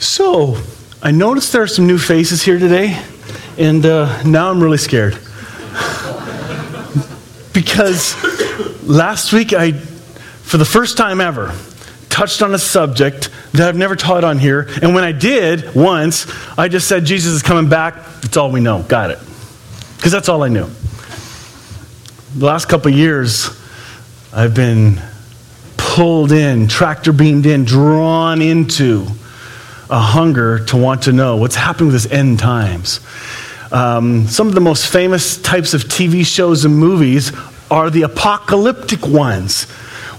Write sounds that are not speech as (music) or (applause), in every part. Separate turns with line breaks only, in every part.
So, I noticed there are some new faces here today, and uh, now I'm really scared. (laughs) because last week I, for the first time ever, touched on a subject that I've never taught on here. And when I did once, I just said, Jesus is coming back. That's all we know. Got it. Because that's all I knew. The last couple years, I've been pulled in, tractor beamed in, drawn into a hunger to want to know what's happening with this end times. Um, some of the most famous types of TV shows and movies are the apocalyptic ones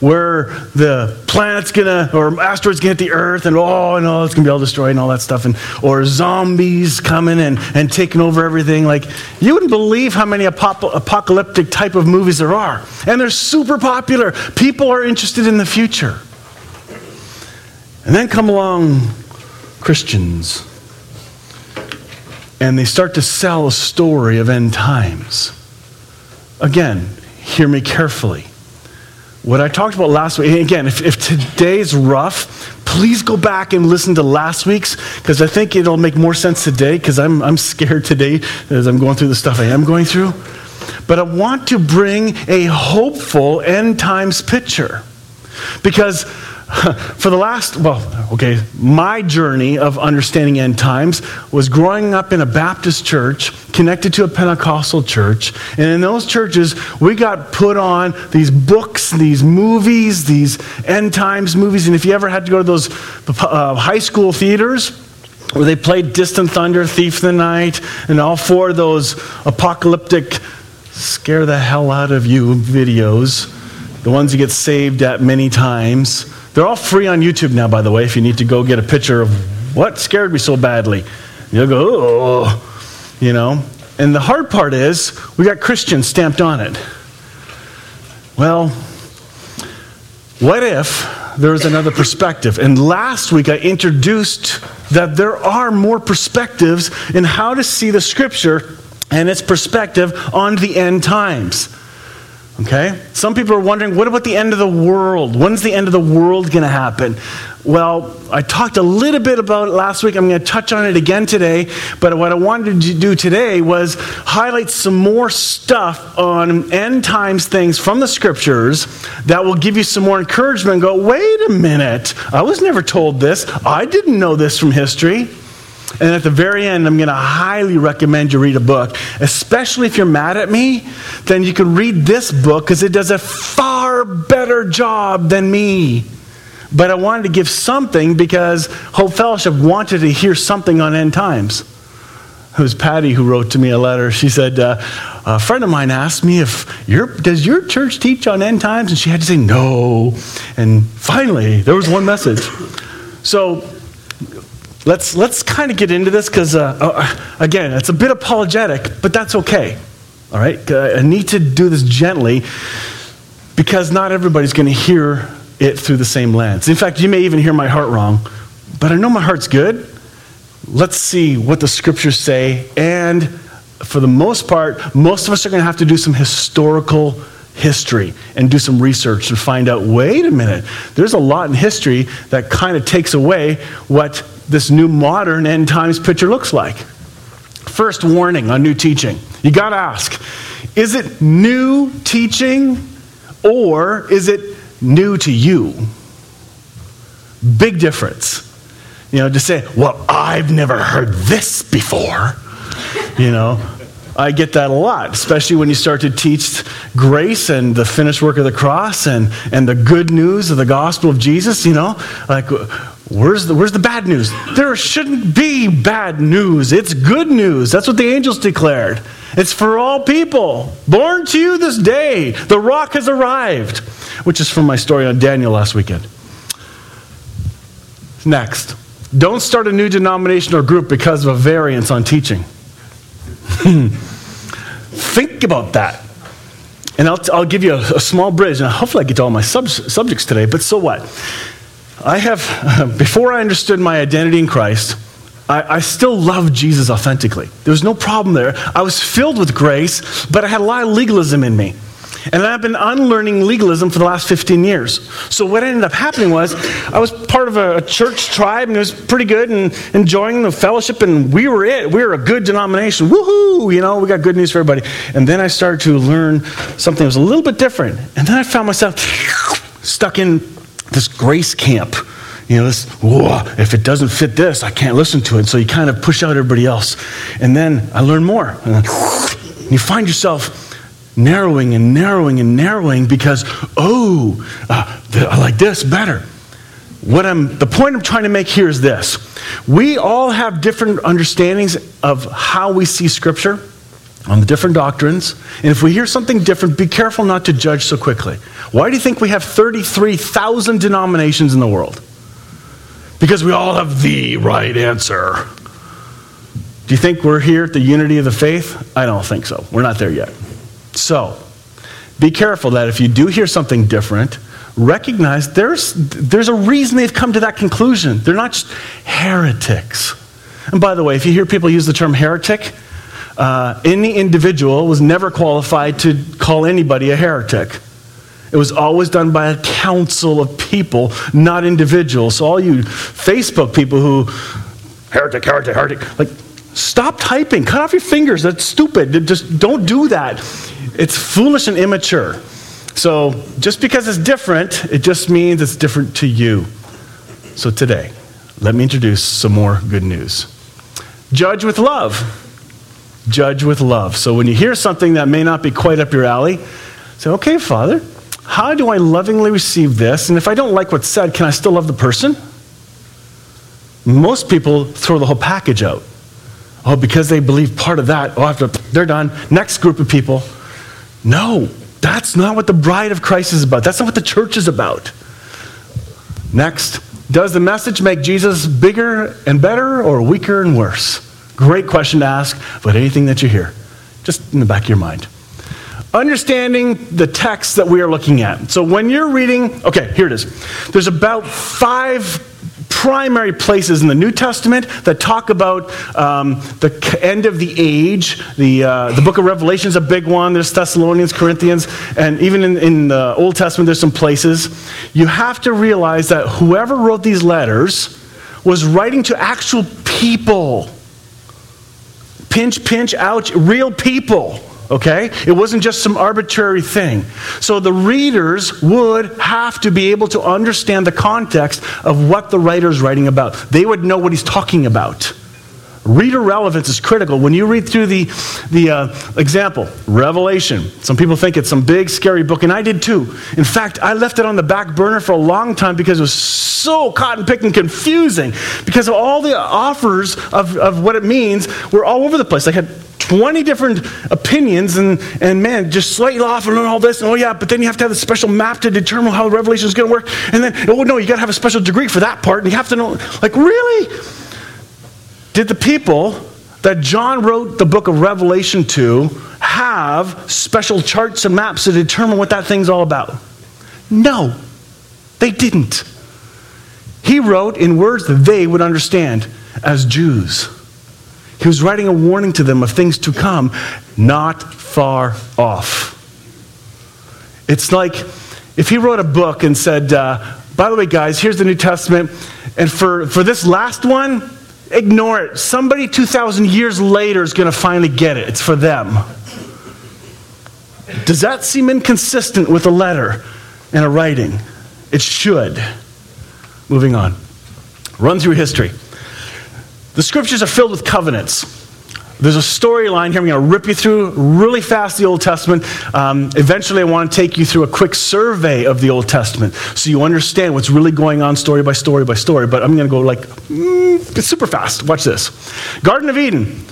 where the planet's gonna or asteroids gonna hit the earth and oh no it's gonna be all destroyed and all that stuff and or zombies coming and, and taking over everything. Like you wouldn't believe how many apop- apocalyptic type of movies there are. And they're super popular. People are interested in the future. And then come along christians. And they start to sell a story of end times. Again hear me carefully. What I talked about last week, again, if, if today's rough, please go back and listen to last week's because I think it'll make more sense today because I'm, I'm scared today as I'm going through the stuff I am going through. But I want to bring a hopeful end times picture because (laughs) for the last, well, okay, my journey of understanding end times was growing up in a Baptist church connected to a Pentecostal church. And in those churches, we got put on these books, these movies, these end times movies. And if you ever had to go to those uh, high school theaters, where they played Distant Thunder, Thief of the Night, and all four of those apocalyptic, scare the hell out of you videos, the ones you get saved at many times. They're all free on YouTube now, by the way, if you need to go get a picture of what scared me so badly. You'll go, oh, you know. And the hard part is, we got Christians stamped on it. Well, what if there is another perspective? And last week I introduced that there are more perspectives in how to see the scripture and its perspective on the end times. Okay? Some people are wondering, what about the end of the world? When's the end of the world going to happen? Well, I talked a little bit about it last week. I'm going to touch on it again today. But what I wanted to do today was highlight some more stuff on end times things from the scriptures that will give you some more encouragement. Go, wait a minute. I was never told this. I didn't know this from history. And at the very end, I'm going to highly recommend you read a book, especially if you're mad at me. Then you can read this book because it does a far better job than me. But I wanted to give something because Hope Fellowship wanted to hear something on end times. It was Patty who wrote to me a letter. She said, uh, A friend of mine asked me if your, does your church teach on end times? And she had to say no. And finally, there was one message. So let's, let's kind of get into this because, uh, uh, again, it's a bit apologetic, but that's okay. All right? I need to do this gently because not everybody's going to hear it through the same lens. In fact, you may even hear my heart wrong, but I know my heart's good. Let's see what the scriptures say. And for the most part, most of us are going to have to do some historical history and do some research and find out wait a minute, there's a lot in history that kind of takes away what this new modern end times picture looks like. First warning on new teaching. You got to ask is it new teaching or is it new to you? Big difference. You know, to say, well, I've never heard this before. You know, I get that a lot, especially when you start to teach grace and the finished work of the cross and, and the good news of the gospel of Jesus. You know, like, where's the, where's the bad news? There shouldn't be bad news. It's good news. That's what the angels declared. It's for all people. Born to you this day, the rock has arrived, which is from my story on Daniel last weekend. Next, don't start a new denomination or group because of a variance on teaching. (coughs) Think about that. And I'll, I'll give you a, a, small bridge, and hopefully I get to all my sub- subjects today, but so what? I have, (laughs) before I understood my identity in Christ, I, I still loved Jesus authentically. There was no problem there. I was filled with grace, but I had a lot of legalism in me. And I've been unlearning legalism for the last 15 years. So what ended up happening was I was part of a, church tribe and it was pretty good and enjoying the fellowship and we were it. We were a good denomination. Woohoo! You know, we got good news for everybody. And then I started to learn something that was a little bit different. And then I found myself stuck in this grace camp. You know, this, if it doesn't fit this, I can't listen to it. So you kind of push out everybody else. And then I learn more. And then you find yourself narrowing and narrowing and narrowing because, oh, uh, I like this better. What I'm, the point I'm trying to make here is this. We all have different understandings of how we see Scripture on the different doctrines. And if we hear something different, be careful not to judge so quickly. Why do you think we have 33,000 denominations in the world? Because we all have the right answer. Do you think we're here at the unity of the faith? I don't think so. We're not there yet. So, be careful that if you do hear something different, recognize there's, there's a reason they've come to that conclusion. They're not heretics. And by the way, if you hear people use the term heretic, uh, any individual was never qualified to call anybody a heretic. It was always done by a council of people, not individuals. So, all you Facebook people who, heretic, heretic, heretic, like, stop typing. Cut off your fingers. That's stupid. Just don't do that. It's foolish and immature. So, just because it's different, it just means it's different to you. So, today, let me introduce some more good news. Judge with love. Judge with love. So, when you hear something that may not be quite up your alley, say, okay, Father, how do I lovingly receive this? And if I don't like what's said, can I still love the person? Most people throw the whole package out. Oh, because they believe part of that, oh, after they're done, next group of people. No, that's not what the bride of Christ is about. That's not what the church is about. Next, does the message make Jesus bigger and better or weaker and worse? Great question to ask, but anything that you hear, just in the back of your mind. Understanding the text that we are looking at. So when you're reading, okay, here it is. There's about five primary places in the New Testament that talk about um, the end of the age. The, uh, the book of Revelation is a big one. There's Thessalonians, Corinthians, and even in, in the Old Testament, there's some places. You have to realize that whoever wrote these letters was writing to actual people. Pinch, pinch, ouch, real people okay? It wasn't just some arbitrary thing. So the readers would have to be able to understand the context of what the writer's writing about. They would know what he's talking about. Reader relevance is critical. When you read through the, the uh, example, Revelation, some people think it's some big, scary book, and I did too. In fact, I left it on the back burner for a long time because it was so cotton picking confusing because all the offers of, of what it means were all over the place. I had 20 different opinions, and, and man, just slightly off and all this. And oh, yeah, but then you have to have a special map to determine how the Revelation is going to work. And then, oh, no, you got to have a special degree for that part. And you have to know, like, really? Did the people that John wrote the book of Revelation to have special charts and maps to determine what that thing's all about? No, they didn't. He wrote in words that they would understand as Jews. He was writing a warning to them of things to come, not far off. It's like if he wrote a book and said, uh, by the way, guys, here's the New Testament, and for, for this last one, ignore it. Somebody 2,000 years later is going to finally get it. It's for them. Does that seem inconsistent with a letter and a writing? It should. Moving on. Run through history. The scriptures are filled with covenants. There's a storyline here. I'm going to rip you through really fast the Old Testament. Um, eventually, I want to take you through a quick survey of the Old Testament so you understand what's really going on story by story by story. But I'm going to go like mm, super fast. Watch this Garden of Eden.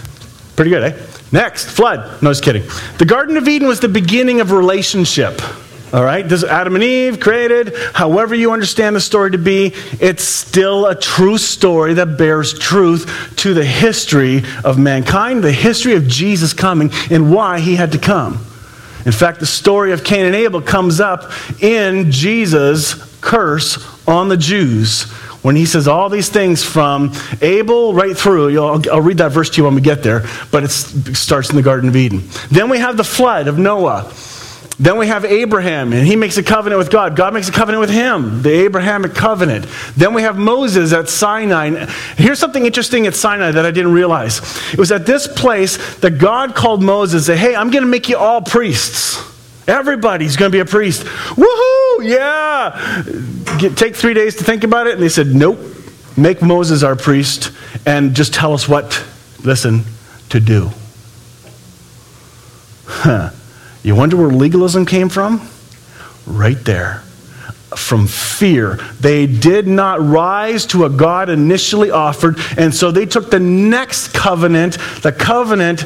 Pretty good, eh? Next, flood. No, just kidding. The Garden of Eden was the beginning of relationship. All right? Does Adam and Eve created, however you understand the story to be, it's still a true story that bears truth to the history of mankind, the history of Jesus coming, and why he had to come. In fact, the story of Cain and Abel comes up in Jesus' curse on the Jews when he says all these things from Abel right through. I'll, I'll read that verse to you when we get there, but it starts in the Garden of Eden. Then we have the flood of Noah. Then we have Abraham, and he makes a covenant with God. God makes a covenant with him, the Abrahamic covenant. Then we have Moses at Sinai. Here's something interesting at Sinai that I didn't realize. It was at this place that God called Moses and said, Hey, I'm going to make you all priests. Everybody's going to be a priest. Woohoo! Yeah! Get, take three days to think about it. And they said, Nope. Make Moses our priest and just tell us what, listen, to do. Huh. You wonder where legalism came from? Right there. From fear. They did not rise to a God initially offered, and so they took the next covenant, the covenant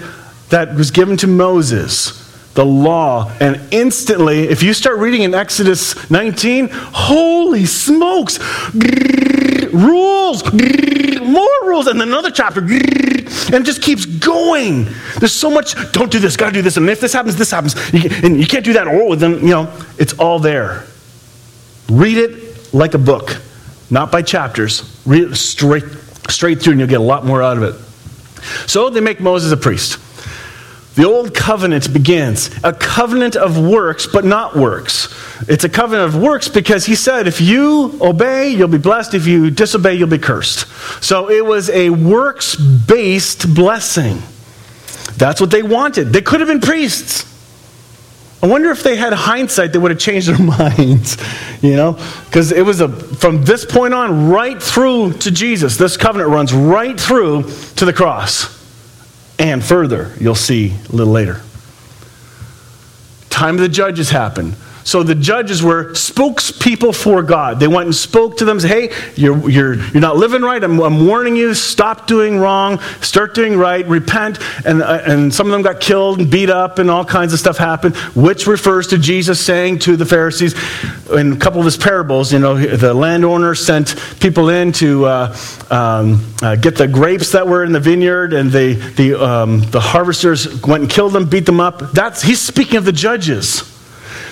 that was given to Moses, the law, and instantly, if you start reading in Exodus 19, holy smokes, rules, more rules, and another chapter, and it just keeps going. There's so much, don't do this, gotta do this, and if this happens, this happens, and you can't do that, oh, then, you know, it's all there. Read it like a book, not by chapters. Read it straight, straight through, and you'll get a lot more out of it. So they make Moses a priest. The old covenant begins a covenant of works, but not works. It's a covenant of works because he said, if you obey, you'll be blessed. If you disobey, you'll be cursed. So it was a works based blessing. That's what they wanted. They could have been priests. I wonder if they had hindsight, they would have changed their (laughs) minds, you know? Because it was a, from this point on, right through to Jesus. This covenant runs right through to the cross and further, you'll see a little later. Time of the judges happened. So the judges were spokespeople for God. They went and spoke to them, said, hey, you're, you're, you're not living right. I'm, I'm warning you. Stop doing wrong. Start doing right. Repent. And, uh, and some of them got killed and beat up, and all kinds of stuff happened, which refers to Jesus saying to the Pharisees in a couple of his parables, you know, the landowner sent people in to uh, um, uh, get the grapes that were in the vineyard, and they, the, um, the harvesters went and killed them, beat them up. That's, he's speaking of the judges.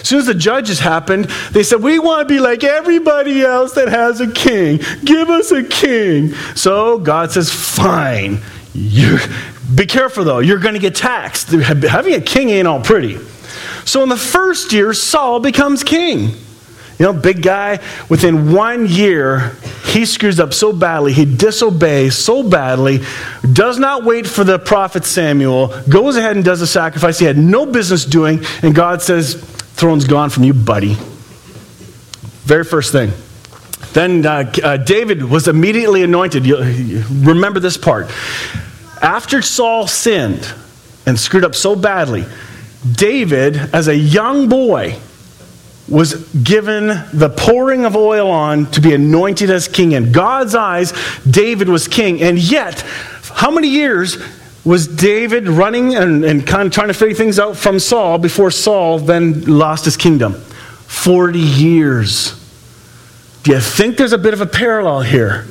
As soon as the judges happened, they said, We want to be like everybody else that has a king. Give us a king. So God says, Fine. You, be careful though, you're going to get taxed. Having a king ain't all pretty. So in the first year, Saul becomes king. You know, big guy, within one year, he screws up so badly, he disobeys so badly, does not wait for the prophet Samuel, goes ahead and does a sacrifice he had no business doing, and God says, Throne's gone from you, buddy. Very first thing. Then uh, uh, David was immediately anointed. You, you remember this part. After Saul sinned and screwed up so badly, David, as a young boy, was given the pouring of oil on to be anointed as king. In God's eyes, David was king. And yet, how many years was David running and, and kind of trying to figure things out from Saul before Saul then lost his kingdom? 40 years. Do you think there's a bit of a parallel here?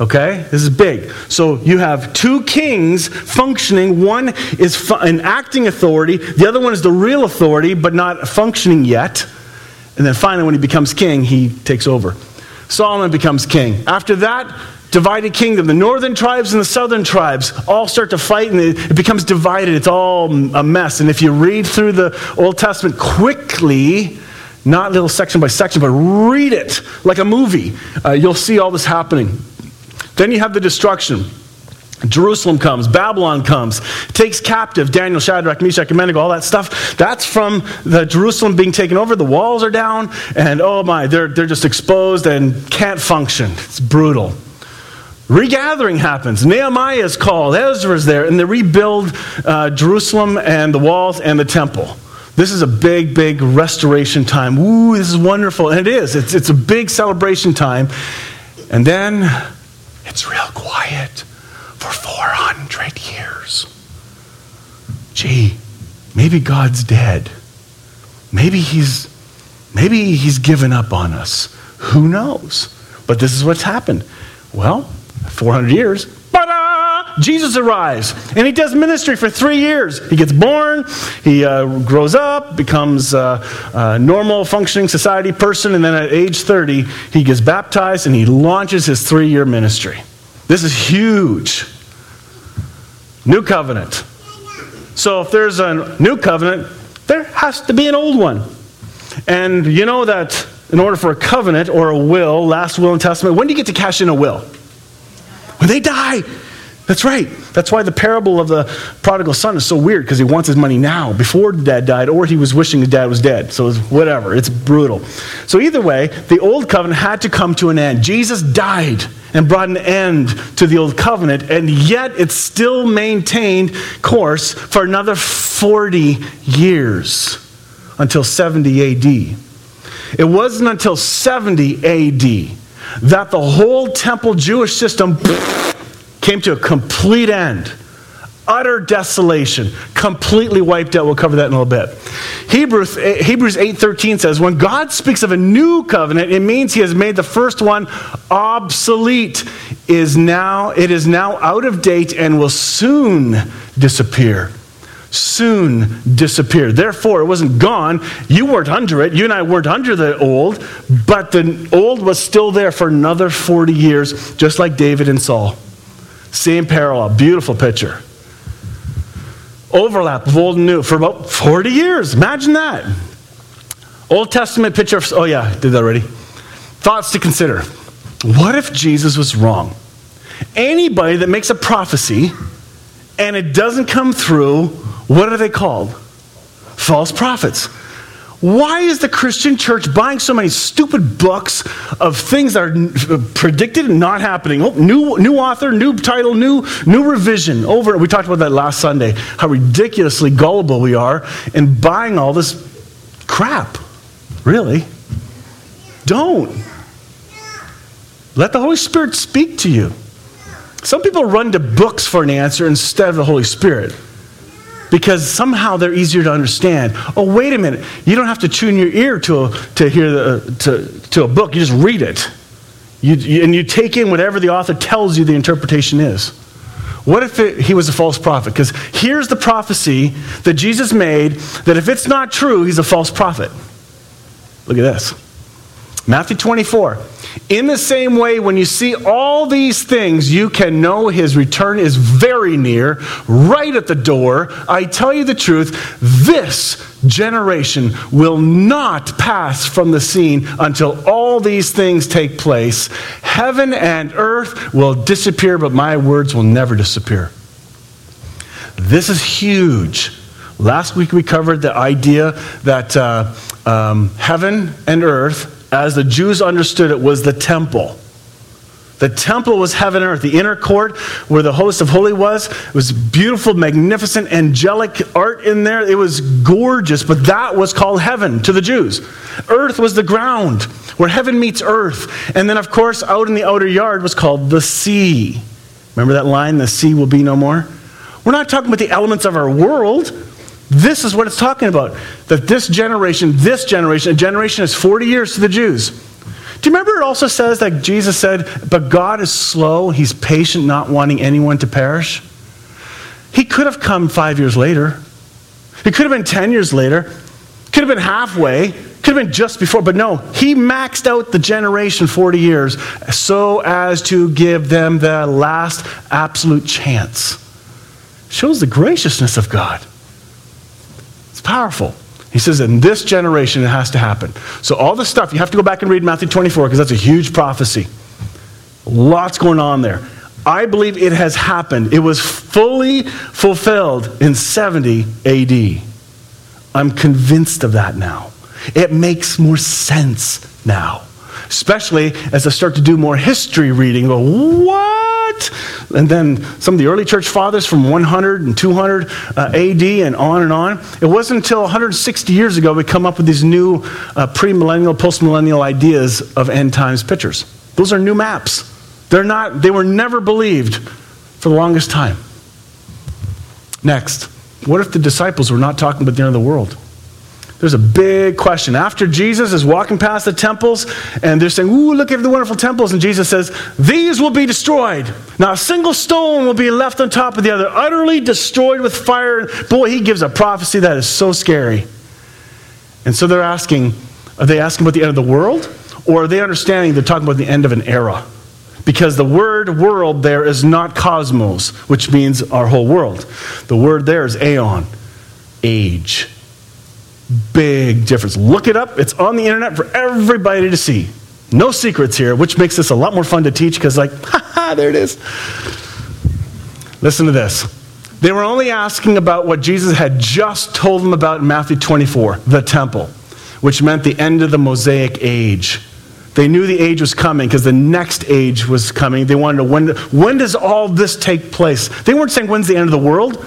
Okay? This is big. So you have two kings functioning. One is fu- an acting authority, the other one is the real authority, but not functioning yet. And then finally, when he becomes king, he takes over. Solomon becomes king. After that, divided kingdom. The northern tribes and the southern tribes all start to fight, and it, becomes divided. It's all a mess. And if you read through the Old Testament quickly, not little section by section, but read it like a movie, uh, you'll see all this happening. Then you have the destruction. Jerusalem comes, Babylon comes, takes captive Daniel, Shadrach, Meshach, and Abednego, all that stuff. That's from the Jerusalem being taken over. The walls are down, and oh my, they're, they're just exposed and can't function. It's brutal. Regathering happens. Nehemiah is called. Ezra is there, and they rebuild uh, Jerusalem and the walls and the temple. This is a big, big restoration time. Ooh, this is wonderful. And it is. It's, it's a big celebration time. And then it's real quiet for 400 years. Gee, maybe God's dead. Maybe he's, maybe he's given up on us. Who knows? But this is what's happened. Well, 400 years, Jesus arrives and he does ministry for three years. He gets born, he uh, grows up, becomes a, a, normal functioning society person, and then at age 30, he gets baptized and he launches his three year ministry. This is huge. New covenant. So if there's a new covenant, there has to be an old one. And you know that in order for a covenant or a will, last will and testament, when do you get to cash in a will? When they die. That's right. That's why the parable of the prodigal son is so weird because he wants his money now, before the dad died, or he was wishing his dad was dead. So it's whatever. It's brutal. So either way, the old covenant had to come to an end. Jesus died and brought an end to the old covenant, and yet it still maintained course for another 40 years until 70 AD. It wasn't until 70 AD that the whole temple Jewish system came to a complete end. Utter desolation, completely wiped out. We'll cover that in a little bit. Hebrews, eh, Hebrews 8.13 says, when God speaks of a new covenant, it means he has made the first one obsolete. Is now, it is now out of date and will soon disappear soon disappeared. Therefore, it wasn't gone. You weren't under it. You and I weren't under the old, but the old was still there for another 40 years, just like David and Saul. Same parallel. Beautiful picture. Overlap of old and new for about 40 years. Imagine that. Old Testament picture of, oh yeah, did that already. Thoughts to consider. What if Jesus was wrong? Anybody that makes a prophecy and it doesn't come through, what are they called? False prophets. Why is the Christian church buying so many stupid books of things that are predicted and not happening? Oh, new, new author, new title, new, new revision. Over, we talked about that last Sunday, how ridiculously gullible we are in buying all this crap. Really? Don't. Let the Holy Spirit speak to you. Some people run to books for an answer instead of the Holy Spirit because somehow they're easier to understand. Oh, wait a minute. You don't have to tune your ear to, a, to hear the, uh, to, to a book, you just read it. You, you, and you take in whatever the author tells you the interpretation is. What if it, he was a false prophet? Because here's the prophecy that Jesus made that if it's not true, he's a false prophet. Look at this Matthew 24. In the same way, when you see all these things, you can know his return is very near, right at the door. I tell you the truth, this generation will not pass from the scene until all these things take place. Heaven and earth will disappear, but my words will never disappear. This is huge. Last week we covered the idea that uh, um, heaven and earth as the Jews understood it, was the temple. The temple was heaven and earth. The inner court, where the host of holy was, it was beautiful, magnificent, angelic art in there. It was gorgeous, but that was called heaven to the Jews. Earth was the ground, where heaven meets earth. And then, of course, out in the outer yard was called the sea. Remember that line, the sea will be no more? We're not talking about the elements of our world. This is what it's talking about. That this generation, this generation, a generation is 40 years to the Jews. Do you remember it also says that Jesus said, But God is slow, He's patient, not wanting anyone to perish? He could have come five years later. It could have been 10 years later. Could have been halfway. Could have been just before. But no, He maxed out the generation 40 years so as to give them the last absolute chance. Shows the graciousness of God. Powerful. He says, in this generation, it has to happen. So, all the stuff, you have to go back and read Matthew 24 because that's a huge prophecy. Lots going on there. I believe it has happened. It was fully fulfilled in 70 AD. I'm convinced of that now. It makes more sense now, especially as I start to do more history reading. Go, what? And then some of the early church fathers from 100 and 200 uh, AD and on and on. It wasn't until 160 years ago we come up with these new uh, premillennial, postmillennial ideas of end times pictures. Those are new maps. They're not, they were never believed for the longest time. Next, what if the disciples were not talking about the end of the world? There's a big question. After Jesus is walking past the temples and they're saying, Ooh, look at the wonderful temples. And Jesus says, These will be destroyed. Not a single stone will be left on top of the other, utterly destroyed with fire. Boy, he gives a prophecy that is so scary. And so they're asking, Are they asking about the end of the world? Or are they understanding they're talking about the end of an era? Because the word world there is not cosmos, which means our whole world. The word there is aeon, age Big difference. Look it up. It's on the internet for everybody to see. No secrets here, which makes this a lot more fun to teach because, like, (laughs) ha, there it is. Listen to this. They were only asking about what Jesus had just told them about in Matthew 24, the temple, which meant the end of the Mosaic age. They knew the age was coming because the next age was coming. They wanted to when, when does all this take place? They weren't saying when's the end of the world.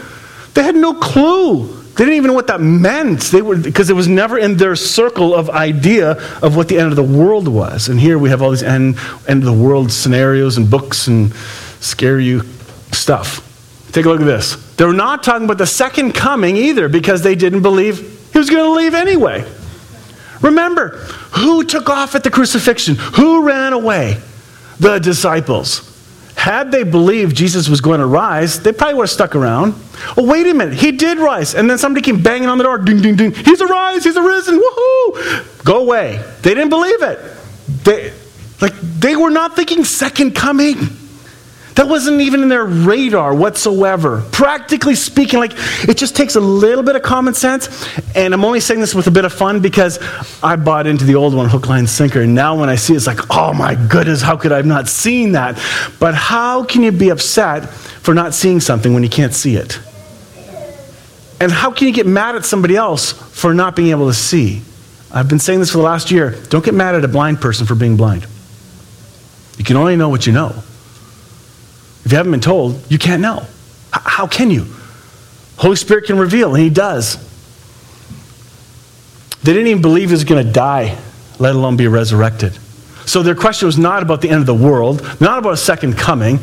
They had no clue. They didn't even know what that meant. They were because it was never in their circle of idea of what the end of the world was. And here we have all these end, end of the world scenarios and books and scare you stuff. Take a look at this. They were not talking about the second coming either because they didn't believe he was going to leave anyway. Remember, who took off at the crucifixion? Who ran away? The disciples. Had they believed Jesus was going to rise, they probably would have stuck around. Oh, wait a minute, he did rise. And then somebody came banging on the door, ding, ding, ding. He's arise, he's arisen, woohoo! Go away. They didn't believe it. They, like, they were not thinking second coming. That wasn't even in their radar whatsoever. Practically speaking, like it just takes a little bit of common sense. And I'm only saying this with a bit of fun because I bought into the old one, hook, line, sinker. And now when I see it, it's like, oh my goodness, how could I have not seen that? But how can you be upset for not seeing something when you can't see it? And how can you get mad at somebody else for not being able to see? I've been saying this for the last year. Don't get mad at a blind person for being blind. You can only know what you know. If you haven't been told, you can't know. How can you? Holy Spirit can reveal, and He does. They didn't even believe He was going to die, let alone be resurrected. So their question was not about the end of the world, not about a second coming.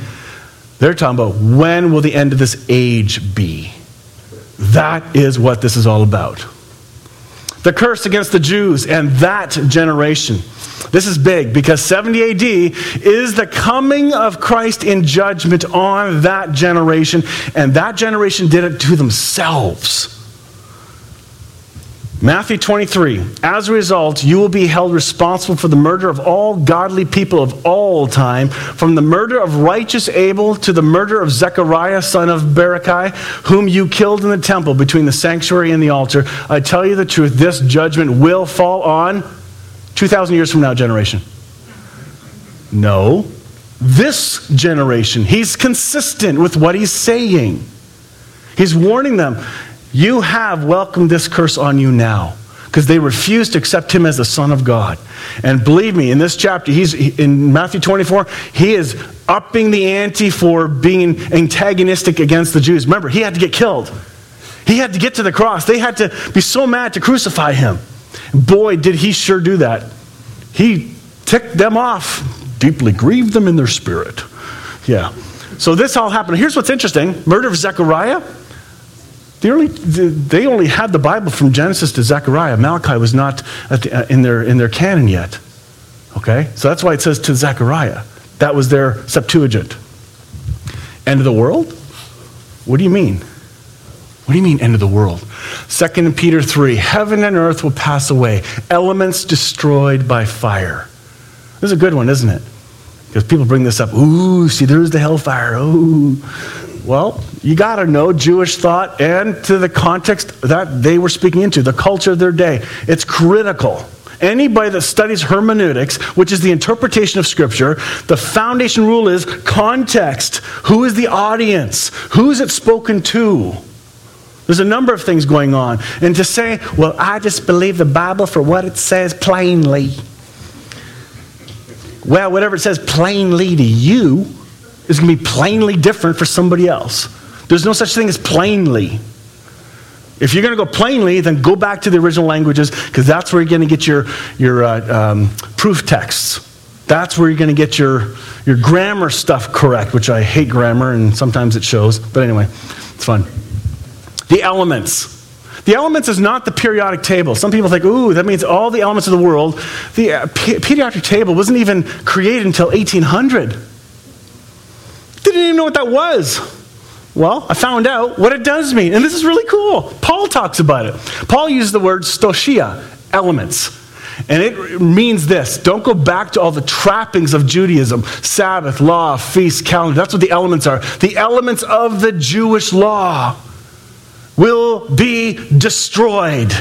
They're talking about when will the end of this age be? That is what this is all about. The curse against the Jews and that generation. This is big because 70 AD is the coming of Christ in judgment on that generation, and that generation did it to themselves. Matthew 23. As a result, you will be held responsible for the murder of all godly people of all time, from the murder of righteous Abel to the murder of Zechariah, son of Berechiah, whom you killed in the temple between the sanctuary and the altar. I tell you the truth, this judgment will fall on 2,000 years from now generation. No. This generation. He's consistent with what he's saying. He's warning them you have welcomed this curse on you now because they refused to accept him as the Son of God. And believe me, in this chapter, he's in Matthew 24, he is upping the ante for being antagonistic against the Jews. Remember, he had to get killed. He had to get to the cross. They had to be so mad to crucify him. Boy, did he sure do that. He ticked them off, deeply grieved them in their spirit. Yeah. So this all happened. Here's what's interesting murder of Zechariah they only, they only had the Bible from Genesis to Zechariah. Malachi was not the, uh, in, their, in their canon yet. Okay? So that's why it says to Zechariah. That was their Septuagint. End of the world? What do you mean? What do you mean, end of the world? 2 Peter 3 Heaven and earth will pass away, elements destroyed by fire. This is a good one, isn't it? Because people bring this up. Ooh, see, there's the hellfire. Ooh. Well, you got to know Jewish thought and to the context that they were speaking into, the culture of their day. It's critical. Anybody that studies hermeneutics, which is the interpretation of Scripture, the foundation rule is context. Who is the audience? Who is it spoken to? There's a number of things going on. And to say, well, I just believe the Bible for what it says plainly. Well, whatever it says plainly to you is going to be plainly different for somebody else. There's no such thing as plainly. If you're going to go plainly, then go back to the original languages because that's where you're going to get your, your uh, um, proof texts. That's where you're going to get your, your grammar stuff correct, which I hate grammar and sometimes it shows. But anyway, it's fun. The elements. The elements is not the periodic table. Some people think, ooh, that means all the elements of the world. The uh, periodic table wasn't even created until 1800. Didn't even know what that was. Well, I found out what it does mean, and this is really cool. Paul talks about it. Paul used the word stoicheia, elements. And it means this don't go back to all the trappings of Judaism Sabbath, law, feast, calendar. That's what the elements are. The elements of the Jewish law will be destroyed.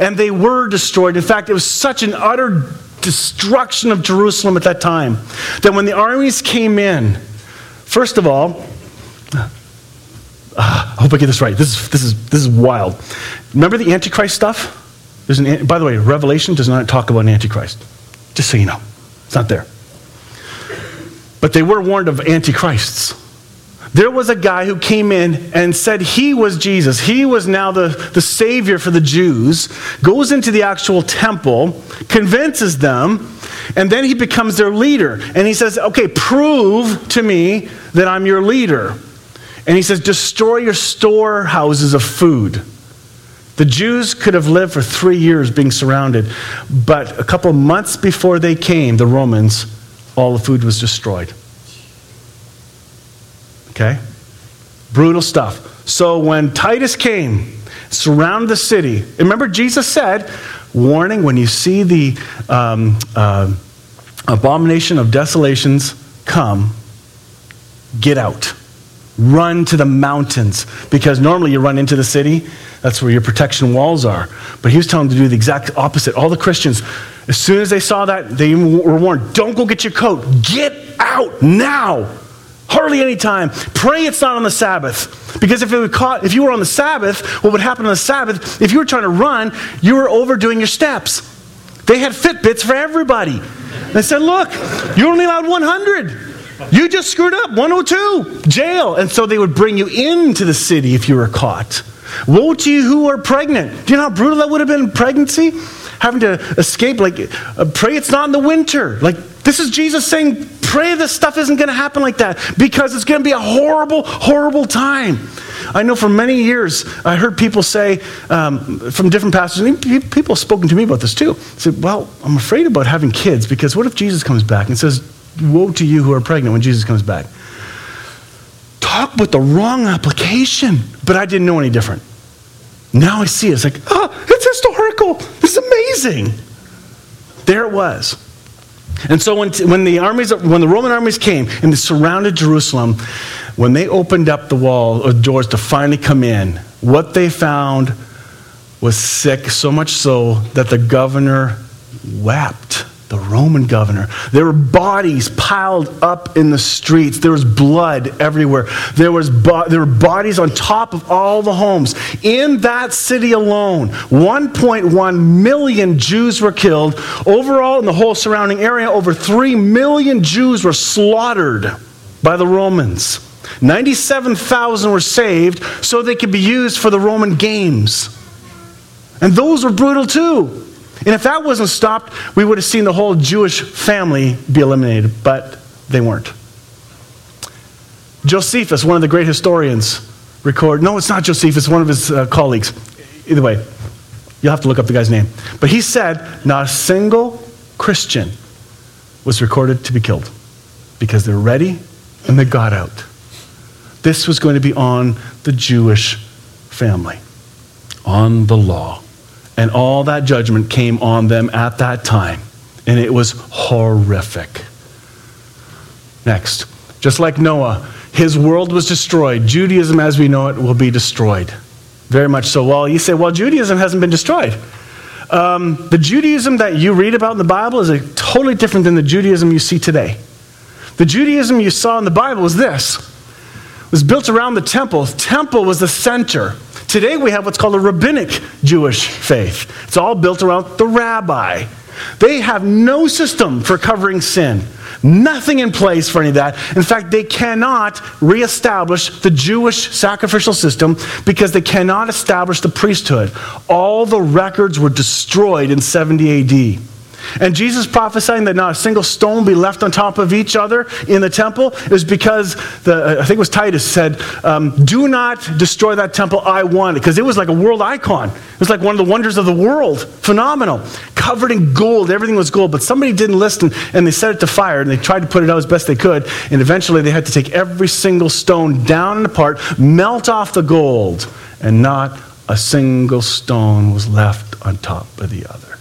And they were destroyed. In fact, it was such an utter destruction of Jerusalem at that time that when the armies came in, first of all, uh, I hope I get this right. This is, this is, this is wild. Remember the Antichrist stuff? There's an, by the way, Revelation does not talk about Antichrist. Just so you know, it's not there. But they were warned of Antichrists. There was a guy who came in and said he was Jesus. He was now the, the Savior for the Jews, goes into the actual temple, convinces them, and then he becomes their leader. And he says, Okay, prove to me that I'm your leader. And he says, Destroy your storehouses of food. The Jews could have lived for three years being surrounded, but a couple months before they came, the Romans, all the food was destroyed. Okay? Brutal stuff. So when Titus came, surrounded the city, remember Jesus said, warning, when you see the um, uh, abomination of desolations come, get out. Run to the mountains. Because normally you run into the city, that's where your protection walls are. But he was telling them to do the exact opposite. All the Christians, as soon as they saw that, they were warned don't go get your coat. Get out now. Hardly any time. Pray it's not on the Sabbath. Because if, it caught, if you were on the Sabbath, what would happen on the Sabbath, if you were trying to run, you were overdoing your steps. They had Fitbits for everybody. They said, look, you're only allowed 100. You just screwed up. 102. Jail. And so they would bring you into the city if you were caught. Woe to you who are pregnant. Do you know how brutal that would have been pregnancy? Having to escape, like, uh, pray it's not in the winter. Like, this is Jesus saying, pray this stuff isn't going to happen like that because it's going to be a horrible, horrible time. I know for many years, I heard people say um, from different pastors, and people have spoken to me about this too. Said, Well, I'm afraid about having kids because what if Jesus comes back and says, Woe to you who are pregnant when Jesus comes back? Talk with the wrong application, but I didn't know any different. Now I see it. It's like, oh, it's historical. Is amazing. There it was. And so when, when, the armies, when the Roman armies came and they surrounded Jerusalem, when they opened up the wall or doors to finally come in, what they found was sick, so much so that the governor wept the Roman governor. There were bodies piled up in the streets. There was blood everywhere. There, was bo- there were bodies on top of all the homes. In that city alone, 1.1 million Jews were killed. Overall, in the whole surrounding area, over 3 million Jews were slaughtered by the Romans. 97,000 were saved so they could be used for the Roman games. And those were brutal too. And if that wasn't stopped, we would have seen the whole Jewish family be eliminated, but they weren't. Josephus, one of the great historians, record. No, it's not Josephus, one of his uh, colleagues. Either way, you'll have to look up the guy's name. But he said not a single Christian was recorded to be killed because they're ready and they got out. This was going to be on the Jewish family, on the law. And all that judgment came on them at that time. And it was horrific. Next, just like Noah, his world was destroyed. Judaism as we know it will be destroyed. Very much so. Well, you say, well, Judaism hasn't been destroyed. Um, the Judaism that you read about in the Bible is a, totally different than the Judaism you see today. The Judaism you saw in the Bible was this. It was built around the temple. The temple was the center. Today we have what's called a rabbinic Jewish faith. It's all built around the rabbi. They have no system for covering sin. Nothing in place for any of that. In fact, they cannot reestablish the Jewish sacrificial system because they cannot establish the priesthood. All the records were destroyed in 70 AD. And Jesus prophesying that not a single stone be left on top of each other in the temple is because the, I think it was Titus said, um, "Do not destroy that temple. I want it," because it was like a world icon. It was like one of the wonders of the world. Phenomenal, covered in gold. Everything was gold. But somebody didn't listen, and they set it to fire, and they tried to put it out as best they could. And eventually, they had to take every single stone down and apart, melt off the gold, and not a single stone was left on top of the other.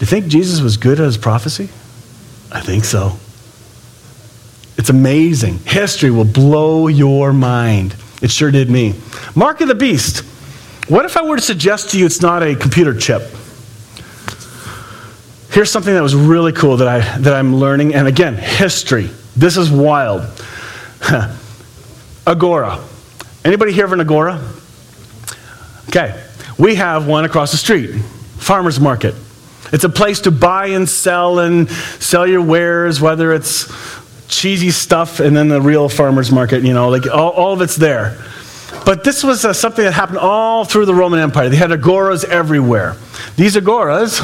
Do you think Jesus was good at his prophecy? I think so. It's amazing. History will blow your mind. It sure did me. Mark of the beast. What if I were to suggest to you it's not a computer chip? Here's something that was really cool that, I, that I'm learning. And again, history. This is wild. (laughs) agora. Anybody here of an agora? Okay. We have one across the street, farmer's market. It's a place to buy and sell and sell your wares, whether it's cheesy stuff and then the real farmer's market, you know, like all, all of it's there. But this was uh, something that happened all through the Roman Empire. They had agoras everywhere. These agoras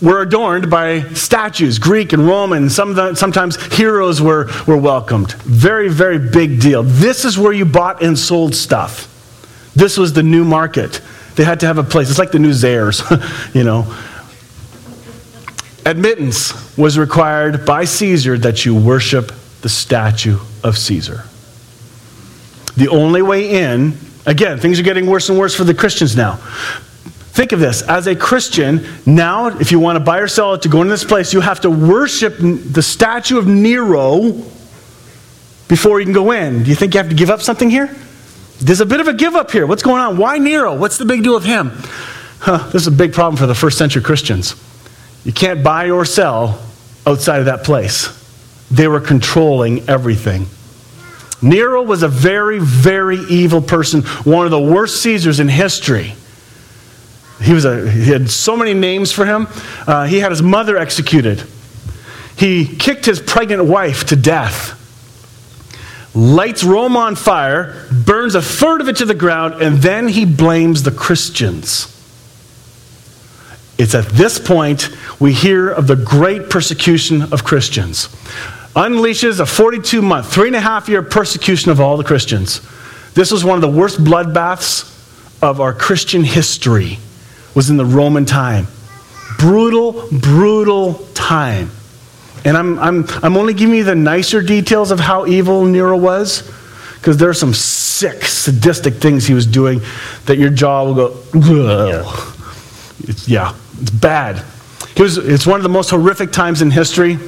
were adorned by statues, Greek and Roman. Some the, sometimes heroes were, were welcomed. Very, very big deal. This is where you bought and sold stuff. This was the new market. They had to have a place. It's like the new Zayres, (laughs) you know. Admittance was required by Caesar that you worship the statue of Caesar. The only way in, again, things are getting worse and worse for the Christians now. Think of this as a Christian, now, if you want to buy or sell it to go into this place, you have to worship the statue of Nero before you can go in. Do you think you have to give up something here? There's a bit of a give up here. What's going on? Why Nero? What's the big deal with him? Huh, this is a big problem for the first century Christians. You can't buy or sell outside of that place. They were controlling everything. Nero was a very, very evil person, one of the worst Caesars in history. He, was a, he had so many names for him. Uh, he had his mother executed. He kicked his pregnant wife to death lights Rome on fire, burns a third of it to the ground, and then he blames the Christians. It's at this point we hear of the great persecution of Christians. Unleashes a 42 month, three and a half year persecution of all the Christians. This was one of the worst bloodbaths of our Christian history, was in the Roman time. Brutal, brutal time. And I'm, I'm, I'm only giving you the nicer details of how evil Nero was, because there are some sick, sadistic things he was doing that your jaw will go, yeah. It's, yeah, it's bad. He was, it's one of the most horrific times in history.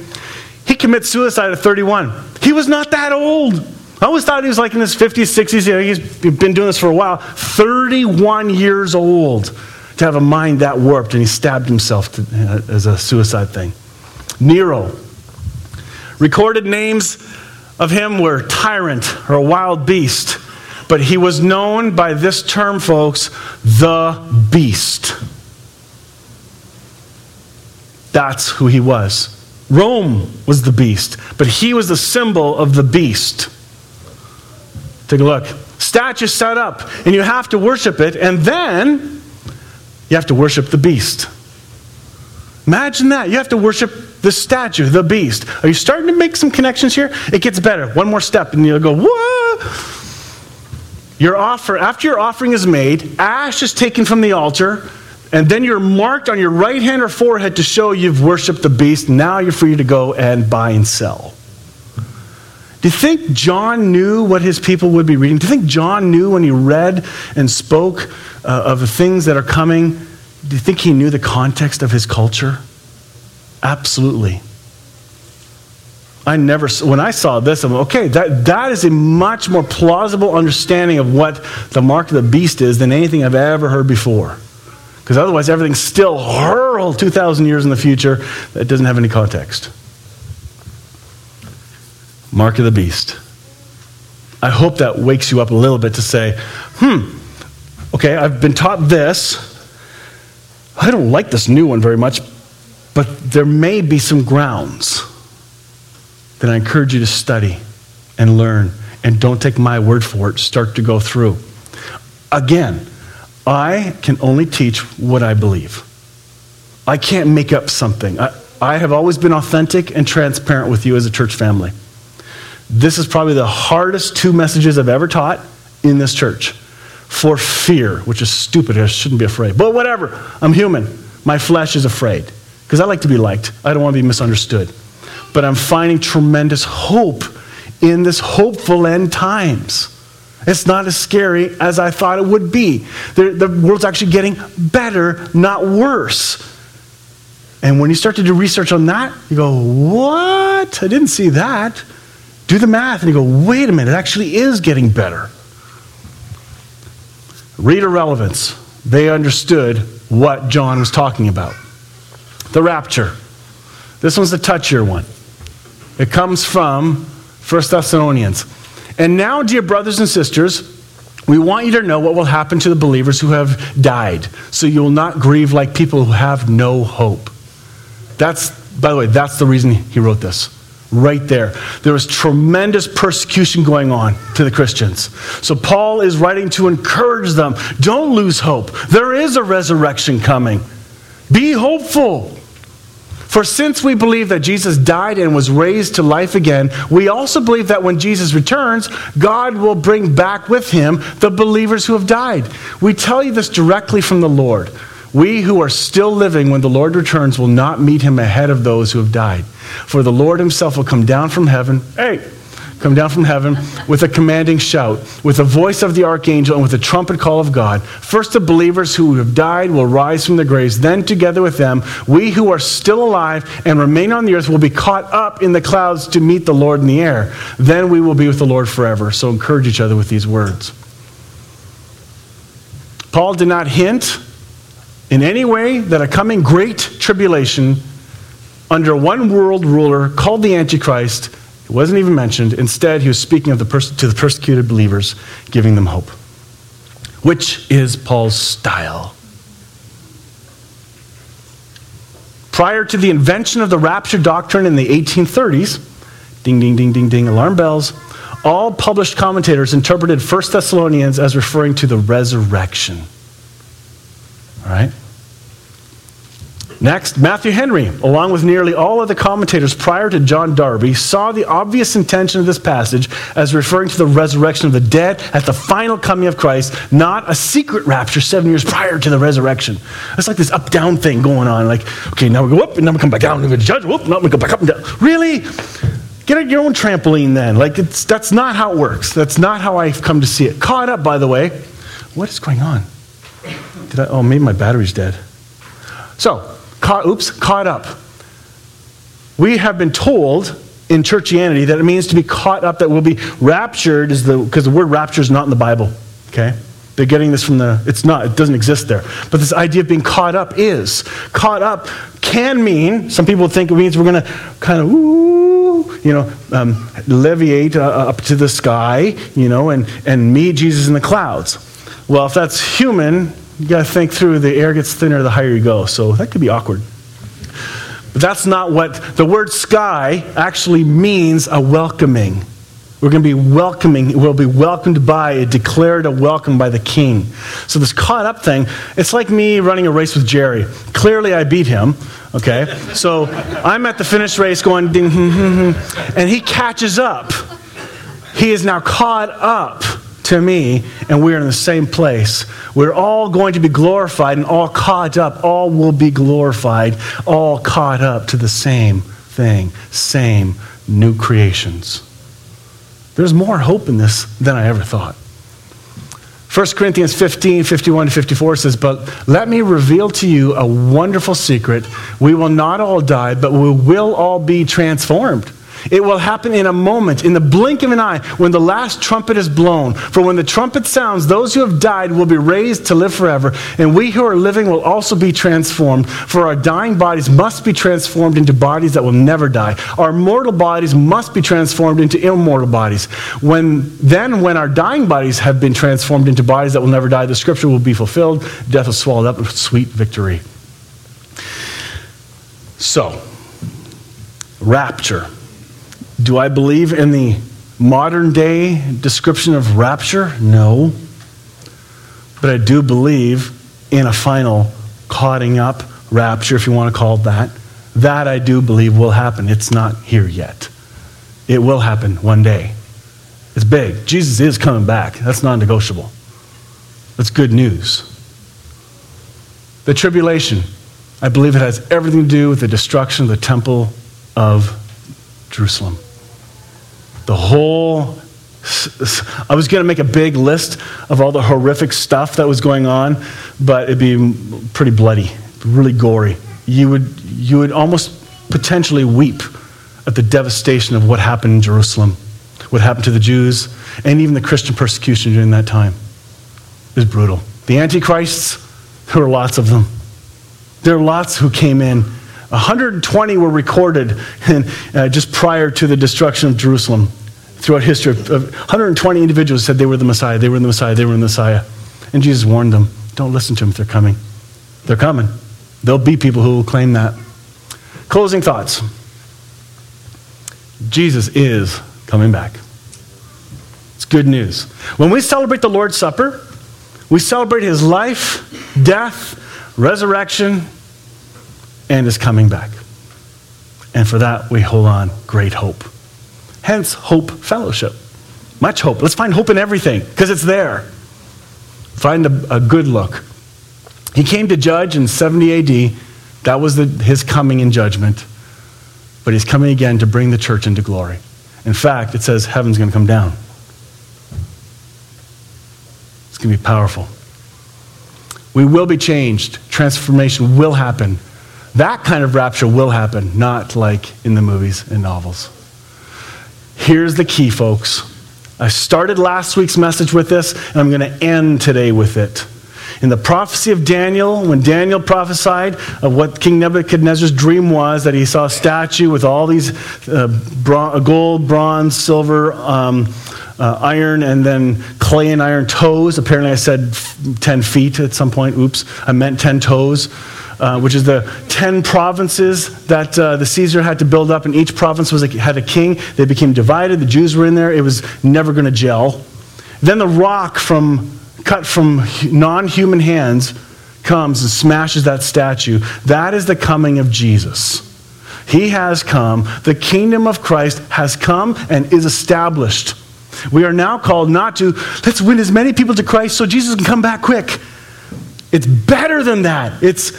He commits suicide at 31. He was not that old. I always thought he was like in his 50s, 60s. You know, he's been doing this for a while. 31 years old to have a mind that warped, and he stabbed himself to, uh, as a suicide thing. Nero, Recorded names of him were tyrant or wild beast, but he was known by this term, folks, the beast. That's who he was. Rome was the beast, but he was the symbol of the beast. Take a look. Statue set up, and you have to worship it, and then you have to worship the beast. Imagine that. You have to worship the statue, the beast. Are you starting to make some connections here? It gets better. One more step, and you'll go, what? Your offer, after your offering is made, ash is taken from the altar, and then you're marked on your right hand or forehead to show you've worshiped the beast. Now you're free to go and buy and sell. Do you think John knew what his people would be reading? Do you think John knew when he read and spoke uh, of the things that are coming? Do you think he knew the context of his culture? Absolutely. I never, when I saw this, I'm okay, that, that is a much more plausible understanding of what the mark of the beast is than anything I've ever heard before. Because otherwise, everything's still hurled 2,000 years in the future that doesn't have any context. Mark of the beast. I hope that wakes you up a little bit to say, hmm, okay, I've been taught this. I don't like this new one very much, but there may be some grounds that I encourage you to study and learn. And don't take my word for it. Start to go through. Again, I can only teach what I believe. I can't make up something. I, I have always been authentic and transparent with you as a church family. This is probably the hardest two messages I've ever taught in this church for fear, which is stupid. I shouldn't be afraid. But whatever, I'm human. My flesh is afraid because I like to be liked. I don't want to be misunderstood. But I'm finding tremendous hope in this hopeful end times. It's not as scary as I thought it would be. The, the world's actually getting better, not worse. And when you start to do research on that, you go, What? I didn't see that. Do the math, and you go, Wait a minute, it actually is getting better. Read Irrelevance. They understood what John was talking about. The rapture. This one's the touchier one. It comes from 1 Thessalonians. And now, dear brothers and sisters, we want you to know what will happen to the believers who have died, so you will not grieve like people who have no hope. That's, by the way, that's the reason he wrote this. Right there. There was tremendous persecution going on to the Christians. So Paul is writing to encourage them don't lose hope. There is a resurrection coming. Be hopeful. For since we believe that Jesus died and was raised to life again, we also believe that when Jesus returns, God will bring back with him the believers who have died. We tell you this directly from the Lord. We who are still living when the Lord returns will not meet him ahead of those who have died. For the Lord himself will come down from heaven. Hey, come down from heaven with a commanding shout, with the voice of the archangel, and with the trumpet call of God. First, the believers who have died will rise from the graves. Then, together with them, we who are still alive and remain on the earth will be caught up in the clouds to meet the Lord in the air. Then we will be with the Lord forever. So, encourage each other with these words. Paul did not hint in any way that a coming great tribulation under one world ruler called the Antichrist it wasn't even mentioned. Instead, he was speaking of the pers- to the persecuted believers, giving them hope, which is Paul's style. Prior to the invention of the rapture doctrine in the 1830s, ding, ding, ding, ding, ding, alarm bells, all published commentators interpreted 1 Thessalonians as referring to the resurrection. All right? Next, Matthew Henry, along with nearly all of the commentators prior to John Darby, saw the obvious intention of this passage as referring to the resurrection of the dead at the final coming of Christ, not a secret rapture seven years prior to the resurrection. It's like this up down thing going on. Like, okay, now we go up, and now we come back down, and we judge, whoop, now we go back up and down. Really? Get your own trampoline then. Like, it's, that's not how it works. That's not how I've come to see it. Caught up, by the way. What is going on? Did I? Oh, maybe my battery's dead. So, caught, oops, caught up. We have been told in churchianity that it means to be caught up, that we'll be raptured, is the because the word rapture is not in the Bible. Okay? They're getting this from the, it's not, it doesn't exist there. But this idea of being caught up is. Caught up can mean, some people think it means we're going to kind of, ooh, you know, um, leviate uh, up to the sky, you know, and, and meet Jesus in the clouds. Well, if that's human, you got to think through the air gets thinner the higher you go. So that could be awkward. But that's not what the word sky actually means a welcoming. We're going to be welcoming, we'll be welcomed by, a declared a welcome by the king. So, this caught up thing, it's like me running a race with Jerry. Clearly, I beat him, okay? So, I'm at the finish race going ding, hmm, hmm, hmm, and he catches up. He is now caught up to me, and we're in the same place. We're all going to be glorified and all caught up. All will be glorified, all caught up to the same thing, same new creations. There's more hope in this than I ever thought. 1 Corinthians 15, 51 to 54 says, But let me reveal to you a wonderful secret. We will not all die, but we will all be transformed it will happen in a moment, in the blink of an eye, when the last trumpet is blown. For when the trumpet sounds, those who have died will be raised to live forever, and we who are living will also be transformed. For our dying bodies must be transformed into bodies that will never die. Our mortal bodies must be transformed into immortal bodies. When, then, when our dying bodies have been transformed into bodies that will never die, the scripture will be fulfilled. Death is swallowed up with sweet victory. So, rapture. Do I believe in the modern day description of rapture? No. But I do believe in a final caughting up rapture, if you want to call it that. That I do believe will happen. It's not here yet. It will happen one day. It's big. Jesus is coming back. That's non negotiable. That's good news. The tribulation, I believe it has everything to do with the destruction of the temple of Jerusalem. The whole I was going to make a big list of all the horrific stuff that was going on, but it'd be pretty bloody, really gory. You would, you would almost potentially weep at the devastation of what happened in Jerusalem, what happened to the Jews, and even the Christian persecution during that time. is brutal. The Antichrists, there were lots of them. There are lots who came in. 120 were recorded in, uh, just prior to the destruction of Jerusalem throughout history. 120 individuals said they were the Messiah, they were the Messiah, they were the Messiah. And Jesus warned them don't listen to them, they're coming. They're coming. There'll be people who will claim that. Closing thoughts Jesus is coming back. It's good news. When we celebrate the Lord's Supper, we celebrate his life, death, resurrection, and is coming back. And for that, we hold on great hope. Hence, Hope Fellowship. Much hope. Let's find hope in everything because it's there. Find a, a, good look. He came to judge in 70 AD. That was the, his coming in judgment. But he's coming again to bring the church into glory. In fact, it says heaven's going to come down. It's going to be powerful. We will be changed. Transformation will happen. That kind of rapture will happen, not like in the movies and novels. Here's the key, folks. I started last week's message with this, and I'm going to end today with it. In the prophecy of Daniel, when Daniel prophesied of what King Nebuchadnezzar's dream was, that he saw a statue with all these uh, bron- gold, bronze, silver, um, uh, iron, and then clay and iron toes. Apparently, I said f- 10 feet at some point. Oops, I meant 10 toes. Uh, which is the 10 provinces that uh, the Caesar had to build up, and each province was a, had a king. They became divided. The Jews were in there. It was never going to gel. Then the rock from cut from non human hands comes and smashes that statue. That is the coming of Jesus. He has come. The kingdom of Christ has come and is established. We are now called not to, let's win as many people to Christ so Jesus can come back quick. It's better than that. It's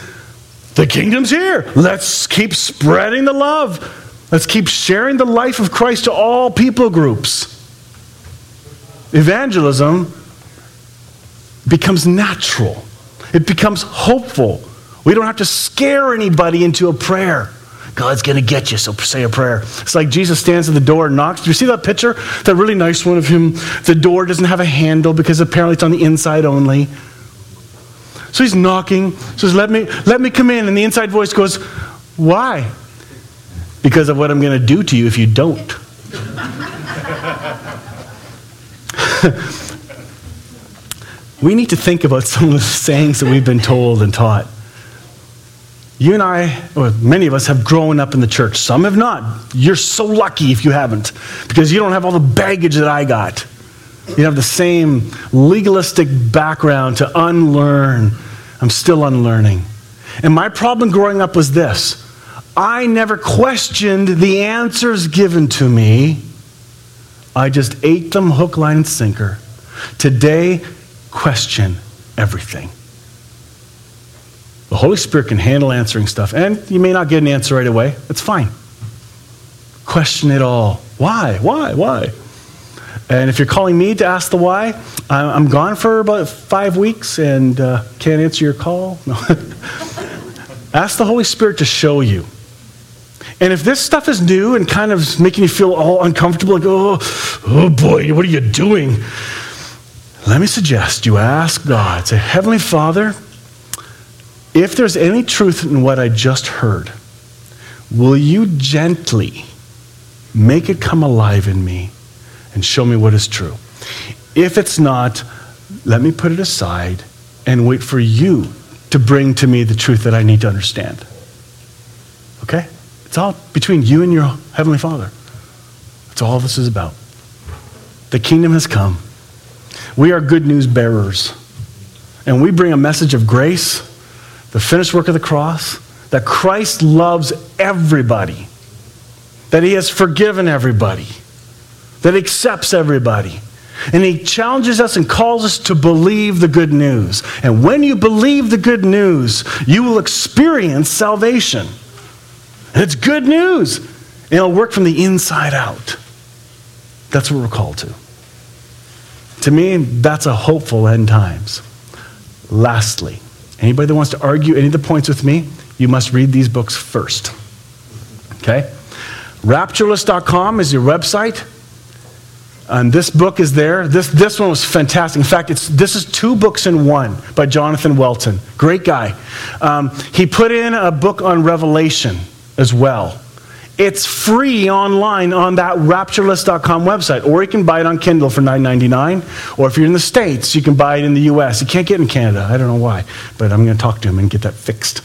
the kingdom's here. Let's keep spreading the love. Let's keep sharing the life of Christ to all people groups. Evangelism becomes natural, it becomes hopeful. We don't have to scare anybody into a prayer. God's going to get you, so say a prayer. It's like Jesus stands at the door and knocks. Do you see that picture? That really nice one of him. The door doesn't have a handle because apparently it's on the inside only. So he's knocking, says, Let me, let me come in. And the inside voice goes, Why? Because of what I'm going to do to you if you don't. (laughs) we need to think about some of the sayings that we've been told and taught. You and I, or many of us, have grown up in the church. Some have not. You're so lucky if you haven't, because you don't have all the baggage that I got. You have the same legalistic background to unlearn. I'm still unlearning. And my problem growing up was this I never questioned the answers given to me, I just ate them hook, line, and sinker. Today, question everything. The Holy Spirit can handle answering stuff, and you may not get an answer right away. That's fine. Question it all. Why? Why? Why? And if you're calling me to ask the why, I'm gone for about five weeks and uh, can't answer your call. (laughs) No. ask the Holy Spirit to show you. And if this stuff is new and kind of making you feel all uncomfortable, like, oh, oh boy, what are you doing? Let me suggest you ask God, say, Heavenly Father, if there's any truth in what I just heard, will you gently make it come alive in me and show me what is true? If it's not, let me put it aside and wait for you to bring to me the truth that I need to understand. Okay? It's all between you and your Heavenly Father. That's all this is about. The kingdom has come. We are good news bearers. And we bring a message of grace, the finished work of the cross, that Christ loves everybody, that he has forgiven everybody, that accepts everybody. And he challenges us and calls us to believe the good news. And when you believe the good news, you will experience salvation. And it's good news. And it'll work from the inside out. That's what we're called to. To me, that's a hopeful end times. Lastly, anybody that wants to argue any of the points with me, you must read these books first. Okay? Raptureless.com is your website. And this book is there. This, this one was fantastic. In fact, it's, this is two books in one by Jonathan Welton. Great guy. Um, he put in a book on Revelation as well. It's free online on that raptureless.com website, or you can buy it on Kindle for $9.99. Or if you're in the States, you can buy it in the US. You can't get it in Canada. I don't know why, but I'm going to talk to him and get that fixed.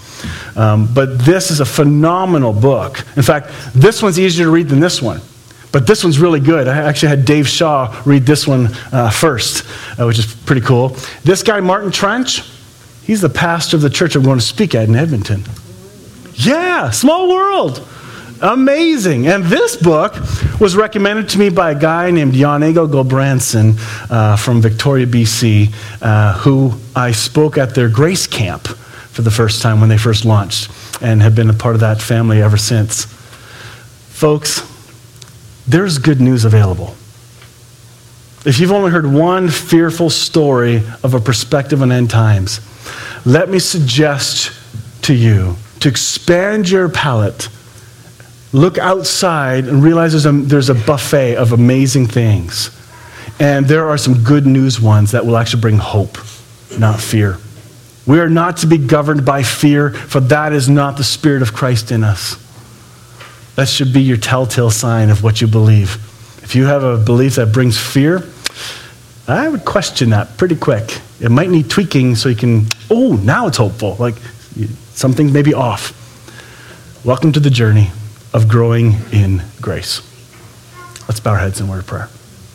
Um, but this is a phenomenal book. In fact, this one's easier to read than this one. But this one's really good. I actually had Dave Shaw read this one uh, first, uh, which is pretty cool. This guy, Martin Trench, he's the pastor of the church I'm going to speak at in Edmonton. Yeah, small world. Amazing. And this book was recommended to me by a guy named Jan-Egil Gulbrandsen uh, from Victoria, BC, uh, who I spoke at their Grace Camp for the first time when they first launched and have been a part of that family ever since. Folks, there's good news available. If you've only heard one fearful story of a perspective on end times, let me suggest to you to expand your palate look outside and realize there's a, there's a buffet of amazing things. And there are some good news ones that will actually bring hope, not fear. We are not to be governed by fear, for that is not the Spirit of Christ in us. That should be your telltale sign of what you believe. If you have a belief that brings fear, I would question that pretty quick. It might need tweaking so you can, oh, now it's hopeful. Like something may be off. Welcome to the journey of growing in grace. Let's bow our heads in word of prayer.